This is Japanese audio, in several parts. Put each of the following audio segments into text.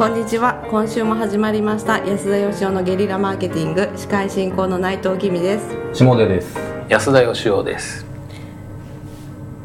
こんにちは。今週も始まりました。安田義雄のゲリラマーケティング。司会進行の内藤君です。下出です。安田義雄です。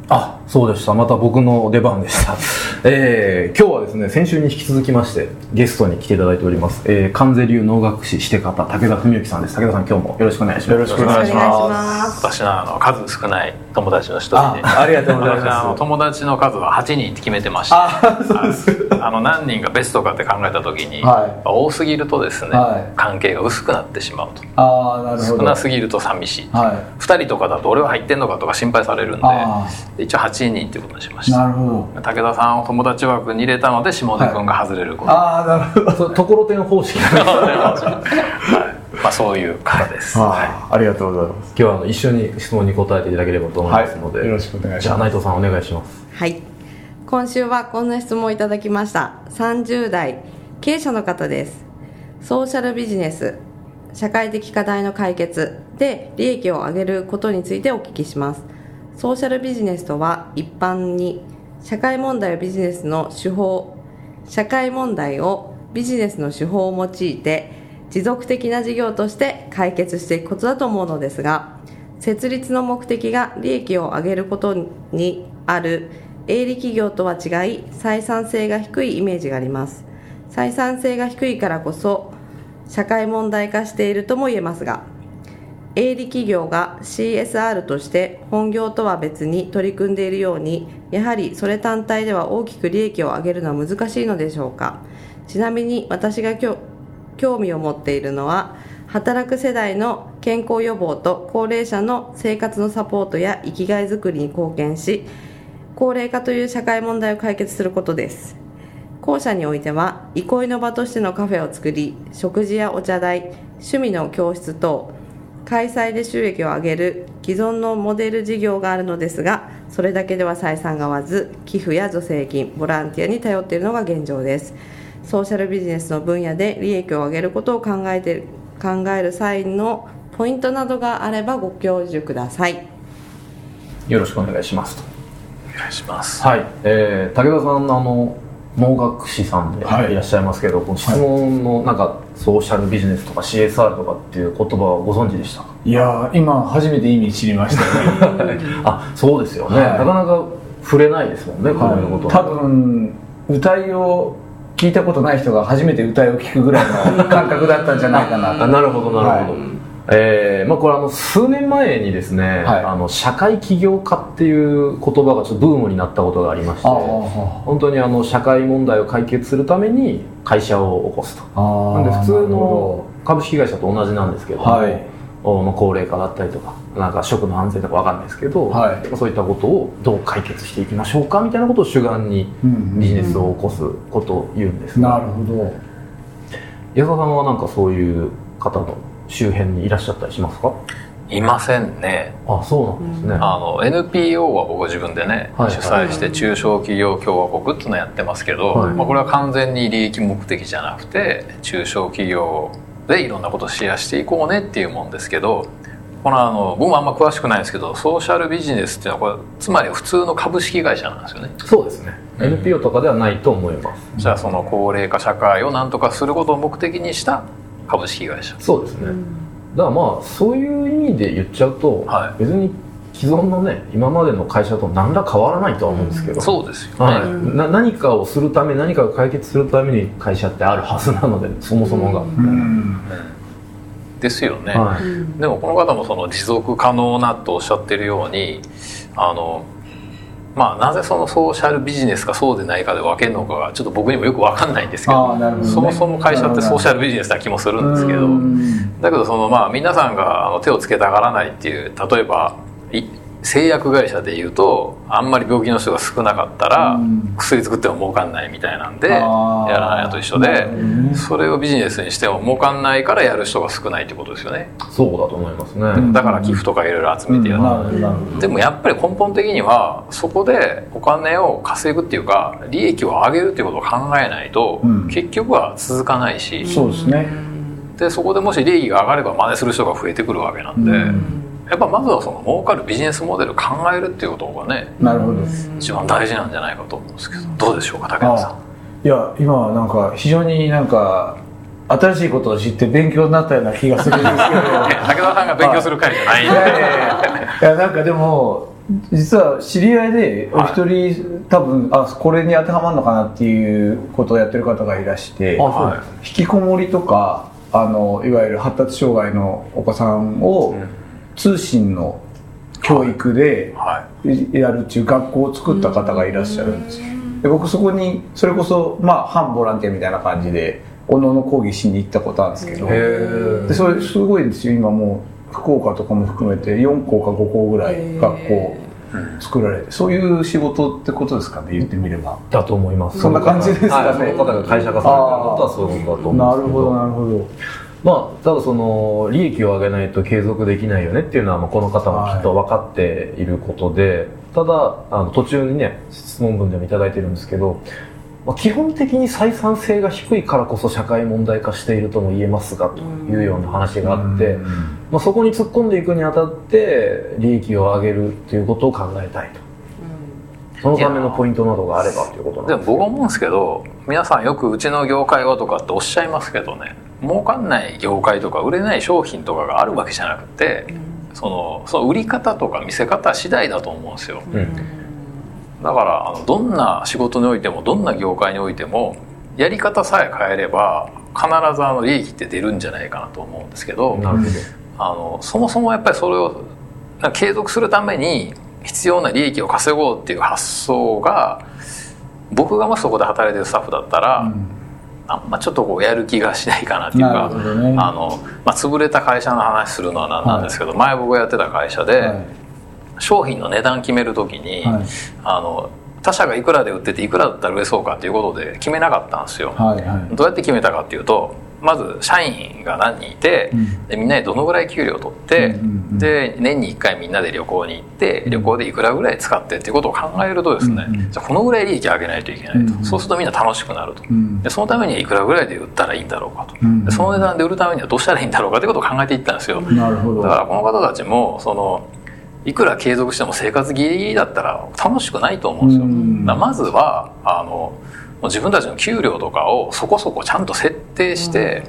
あそうでした。また僕の出番でした。えー、今日はですね先週に引き続きましてゲストに来ていただいております、えー、関税流能楽師して方武田文之さんです。武田さん今日もよろしくお願いします。よろしくお願いします。私のあの数少ない友達の一人で。ありがとうございます。あ の友達の数は8人って決めてましてあそうです。あの何人がベストかって考えた時に、はい。多すぎるとですね、はい。関係が薄くなってしまうと。ああなる少なすぎると寂しい、は2人とかだと俺は入ってんのかとか心配されるんであ一応8人っていうことにしました。なるほど。武田さんを友達枠に入れたので下出君が外れること、ああなるほど。ところてん方式。なんですねはい。まあ、そういう方です、はい。あありがとうございます。今日はあの一緒に質問に答えていただければと思いますので、はい。よろしくお願いします。じゃあ内藤さんお願いします。はい。今週はこんな質問をいただきました。30代経営者の方です。ソーシャルビジネス社会的課題の解決で利益を上げることについてお聞きしますソーシャルビジネスとは一般に社会問題をビジネスの手法社会問題をビジネスの手法を用いて持続的な事業として解決していくことだと思うのですが設立の目的が利益を上げることにある営利企業とは違い採算性が低いイメージがあります。採算性が低いからこそ社会問題化しているとも言えますが営利企業が CSR として本業とは別に取り組んでいるようにやはりそれ単体では大きく利益を上げるのは難しいのでしょうか？ちなみに私が興味を持っているのは働く世代の健康予防と高齢者の生活のサポートや生きがいづくりに貢献し高齢化という社会問題を解決することです。後者においては憩いの場としてのカフェを作り食事やお茶代趣味の教室等開催で収益を上げる既存のモデル事業があるのですがそれだけでは採算が合わず寄付や助成金ボランティアに頼っているのが現状です。ソーシャルビジネスの分野で利益を上げることを考えて考える際のポイントなどがあればご教授ください。よろしくお願いしますと。お願いします。はい、えー、武田さんのあの農学士さんではい。いらっしゃいますけど、この質問のなんかソーシャルビジネスとか CSR とかっていう言葉はご存知でした？かいやー今初めて意味知りましたね。あそうですよね、はい。なかなか触れないですもんねこういうこと。多分歌いを聞いたことない人が初めて歌いを聞くぐらいの感覚だったんじゃないかなと。あなるほどなるほど、はいえーまあ、これあの数年前にですね、はい。あの社会起業家っていう言葉がちょっとブームになったことがありまして本当にあの社会問題を解決するために会社を起こすと。あなんで普通のほ株式会社と同じなんですけども、はい。おまあ高齢化だったりとかなんか食の安全とかわかんないですけど、はい。まあそういったことをどう解決していきましょうかみたいなことを主眼にうんうんビジネスを起こすことを言うんですが、なるほど。矢沢さんはなんかそういう方の周辺にいらっしゃったりしますか？いませんね。あそうなんですね、あの NPO は僕自分でね、はい主催して中小企業共和国っていうのをやってますけど、はい。まあ、これは完全に利益目的じゃなくて中小企業でいろんなことをシェアしていこうねっていうもんですけどこのあの僕もあんま詳しくないんですけどソーシャルビジネスっていうのはこれつまり普通の株式会社なんですよね。そうですね、NPO とかではないと思います。じゃあその高齢化社会を何とかすることを目的にした株式会社。そうですね、だからまあそういう意味で言っちゃうと、はい。別に既存のね今までの会社と何ら変わらないとは思うんですけど、そうですよね、はい。な何かをするため何かを解決するために会社ってあるはずなのでそもそもが、うん。ですよね、はい。でもこの方もその持続可能なとおっしゃってるようにあのまあなぜそのソーシャルビジネスかそうでないかで分けるのかがちょっと僕にもよく分かんないんですけあどね。そもそも会社ってソーシャルビジネスな気もするんですけどうん。だけどそのまあ皆さんが手をつけたがらないっていう例えばい製薬会社でいうとあんまり病気の人が少なかったらうん。薬作っても儲かんないみたいなんでやらないのと一緒でそれをビジネスにしても儲かんないからやる人が少ないってことですよね。そうだと思いますね、だから寄付とかいろいろ集めてやる、でもやっぱり根本的にはそこでお金を稼ぐっていうか利益を上げるっていうことを考えないと、うん。結局は続かないし、そうですね。でそこでもし利益が上がれば真似する人が増えてくるわけなんで、うんやっぱまずはその儲かるビジネスモデル考えるっていうことがねなるほど一番大事なんじゃないかと思うんですけどどうでしょうか武田さん？いや今はなんか非常になんか新しいことを知って勉強になったような気がするんですけど。武田さんが勉強する会じゃない。い。やいやいやなんかでも実は知り合いでお一人、多分あこれに当てはまるのかなっていうことをやってる方がいらしてはい引きこもりとかあのいわゆる発達障害のお子さんを通信の教育ではやるっていう学校を作った方がいらっしゃるんですよ。で僕そこにそれこそまあ反ボランティアみたいな感じでおのおの講義しに行ったことあるんですけどへでそれすごいんですよ。今もう福岡とかも含めて4校か5校ぐらい学校作られてそういう仕事ってことですかね言ってみれば。だと思います。そんな感じですかね。はい。その方が会社化されてることはそういうことだと思うんですけなるほどなるほどまあ、ただその利益を上げないと継続できないよねっていうのはまあこの方もきっと分かっていることで、ただあの途中にね質問文でもいただいてるんですけど、まあ、基本的に採算性が低いからこそ社会問題化しているとも言えますがというような話があって、まあ、そこに突っ込んでいくにあたって利益を上げるということを考えたいと。そのためのポイントなどがあればということなんですも僕思うんですけど皆さんよくうちの業界はとかっておっしゃいますけどね儲かんない業界とか売れない商品とかがあるわけじゃなくて、そのその売り方とか見せ方次第だと思うんですよ。うん。だからあのどんな仕事においてもどんな業界においてもやり方さえ変えれば必ずあの利益って出るんじゃないかなと思うんですけど、なるほど。あのそもそもやっぱりそれを継続するために必要な利益を稼ごうっていう発想が僕がもしそこで働いてるスタッフだったら、あんまちょっとこうやる気がしないかなっていうなかね。あの、まあ、潰れた会社の話するのはなんなんですけど、前僕がやってた会社で、はい。商品の値段決めるときに、はい。あの他社がいくらで売ってていくらだったら売れそうかっていうことで決めなかったんですよ。はいはい。どうやって決めたかっていうとまず社員が何人いて、うん。でみんなでどのぐらい給料を取って、で年に1回みんなで旅行に行って旅行でいくらぐらい使ってっていうことを考えるとですね、じゃあこのぐらい利益上げないといけないと、そうするとみんな楽しくなると、うん。でそのためにはいくらぐらいで売ったらいいんだろうかと、その値段で売るためにはどうしたらいいんだろうかってことを考えていったんですよ、なるほど。だからこの方たちもそのいくら継続しても生活ギリギリだったら楽しくないと思うんですよ、まずはあの自分たちの給料とかをそこそこちゃんと設定して、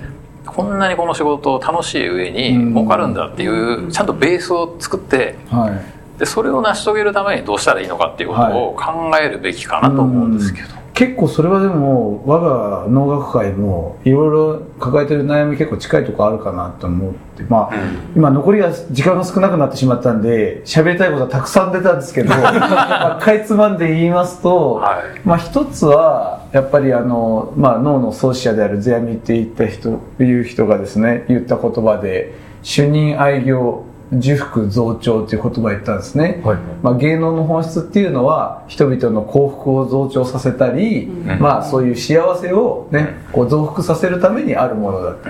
こんなにこの仕事楽しい上にうん。儲かるんだっていうちゃんとベースを作ってはい。でそれを成し遂げるためにどうしたらいいのかっていうことを考えるべきかなと思うんですけど、結構それはでも我が農学会もいろいろ抱えてる悩み結構近いところあるかなと思ってまあ、今残りが時間が少なくなってしまったんで喋りたいことはたくさん出たんですけど、まあ、かいつまんで言いますと、はい。まあ一つはやっぱりあの、まあ、脳の創始者である世阿弥って言った人いう人がですね言った言葉で主任愛業受福増長っていう言葉を言ったんですね、はい。まあ、芸能の本質っていうのは人々の幸福を増長させたり、まあ、そういう幸せを、ね、こう増幅させるためにあるものだと。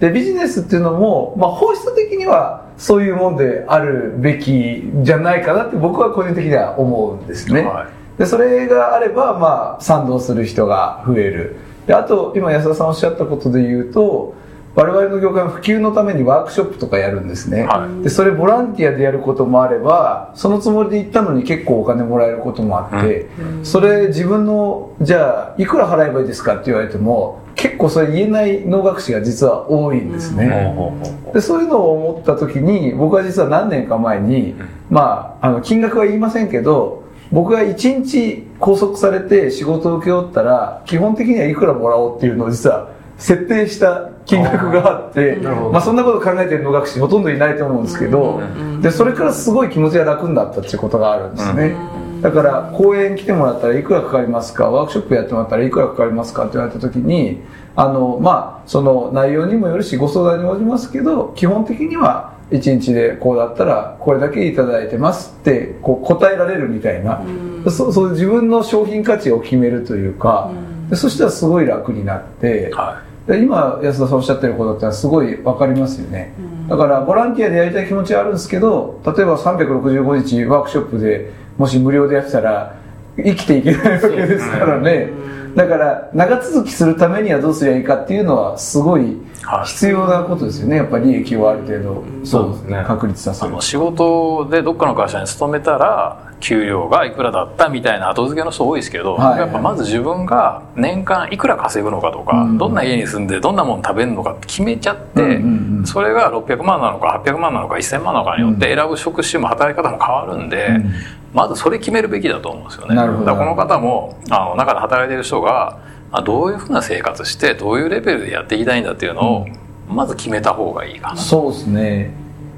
でビジネスっていうのも、まあ、本質的にはそういうもんであるべきじゃないかなって僕は個人的には思うんですね。はい。でそれがあれば、まあ、賛同する人が増える。であと今安田さんおっしゃったことで言うと我々の業界の普及のためにワークショップとかやるんですね、はい。でそれボランティアでやることもあればそのつもりで行ったのに結構お金もらえることもあって、それ自分のじゃあいくら払えばいいですかって言われても結構それ言えない能楽師が実は多いんですね、ほうほうほうほう。でそういうのを思った時に僕は実は何年か前に、まああの金額は言いませんけど僕が1日拘束されて仕事を請け負ったら基本的にはいくらもらおうっていうのを実は設定した金額があってまあ、そんなこと考えてる能楽師ほとんどいないと思うんですけど、でそれからすごい気持ちが楽になったっていうことがあるんですね、だから講演来てもらったらいくらかかりますかワークショップやってもらったらいくらかかりますかって言われた時にあのまあその内容にもよるしご相談に応じますけど基本的には1日でこうだったらこれだけいただいてますってこう答えられるみたいな、そそう自分の商品価値を決めるというか、でそしたらすごい楽になって、はで今安田さんおっしゃってることってすごい分かりますよね、だからボランティアでやりたい気持ちはあるんですけど例えば365日ワークショップでもし無料でやってたら生きていけないわけですからね、だから長続きするためにはどうすればいいかっていうのはすごいはい必要なことですよね。やっぱり利益をある程度そうですね。確立させる。仕事でどっかの会社に勤めたら給料がいくらだったみたいな後付けの人多いですけど、はい。やっぱまず自分が年間いくら稼ぐのかとか、うん。どんな家に住んでどんなもの食べるのかって決めちゃって、それが600万なのか800万なのか1000万なのかによって選ぶ職種も働き方も変わるんで、うん。まずそれ決めるべきだと思うんですよね。なるほど。だからこの方もあの中で働いてる人があどういうふうな生活してどういうレベルでやっていきたいんだっていうのを、まず決めた方がいいかなとそうですね。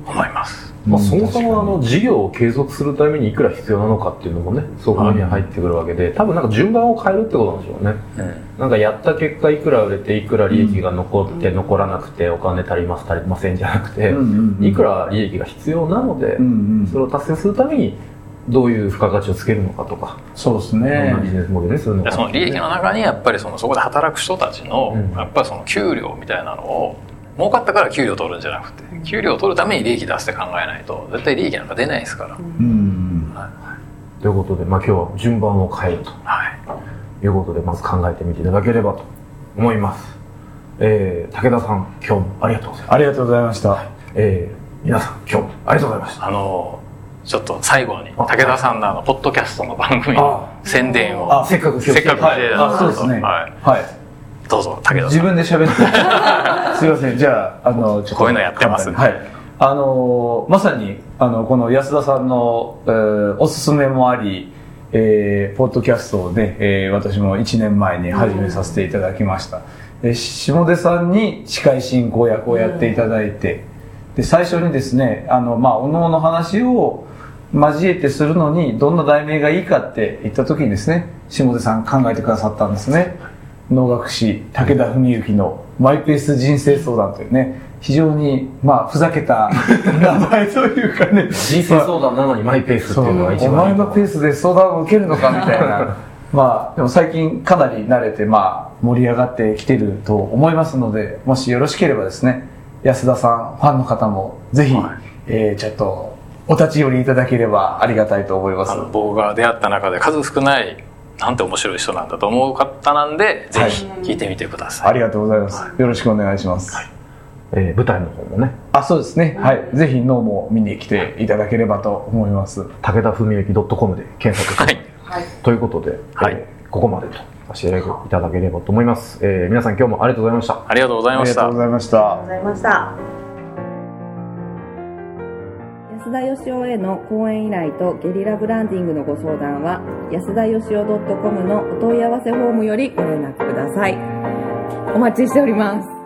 思います。まあ、そもそもあの事業を継続するためにいくら必要なのかっていうのもねそこに入ってくるわけで多分なんか順番を変えるってことなんでしょうね。うんなんかやった結果いくら売れていくら利益が残って残らなくてお金足ります足りませんじゃなくていくら利益が必要なのでそれを達成するためにどういう付加価値をつけるのかとかそうですどんねなビジネスモデルにするのかでその利益の中にやっぱりそのそこで働く人たちの、うん。やっぱりその給料みたいなのを儲かったから給料取るんじゃなくて給料を取るために利益出して考えないと絶対利益なんか出ないですから、うん。ということで、まあ、今日は順番を変えると。はい。いうことでまず考えてみていただければと思います、えー、武田さん今日もありがとうございます、ありがとうございました。えー、皆さん今日もありがとうございました。あのちょっと最後にあ武田さんのあのポッドキャストの番組の宣伝をあせっかく今日せっかく来て。い。ただいそうですね。はい、はいどうぞ武田さん。自分で喋って。すいません。じゃああのちょっと。こういうのやってますんで。はい。あのまさにあのこの安田さんの、えーおすすめもあり、えーポッドキャストをね、えー私も1年前に始めさせていただきました、で下出さんに司会進行役をやっていただいて、で最初にですねあの、まあ、おのおの話を交えてするのにどんな題名がいいかって言った時にですね下出さん考えてくださったんですね能楽師武田文幸のマイペース人生相談というね非常にまあふざけた 名前というかね。人生相談なのにマイペースっていうのが一お番前のペースで相談を受けるのかみたいな。まあでも最近かなり慣れてまあ盛り上がってきてると思いますのでもしよろしければですね安田さんファンの方もぜひ、はい。えーちょっとお立ち寄りいただければありがたいと思います。あの僕が出会った中で数少ないなんて面白い人なんだと思う方なんでぜひ聞いてみてください、ありがとうございます。よろしくお願いします、えー舞台の方もね。あそうですね。はい。ぜひ脳も見に来ていただければと思います。武田文幸 .com で検索して、はい。ということで、はい。えーここまでとさせていただければと思います、えー皆さん今日もありがとうございました。ありがとうございました。ありがとうございました。ありがとうございました安田義雄への講演依頼とゲリラブランディングのご相談は安田義雄 .com のお問い合わせフォームよりご連絡ください。お待ちしております。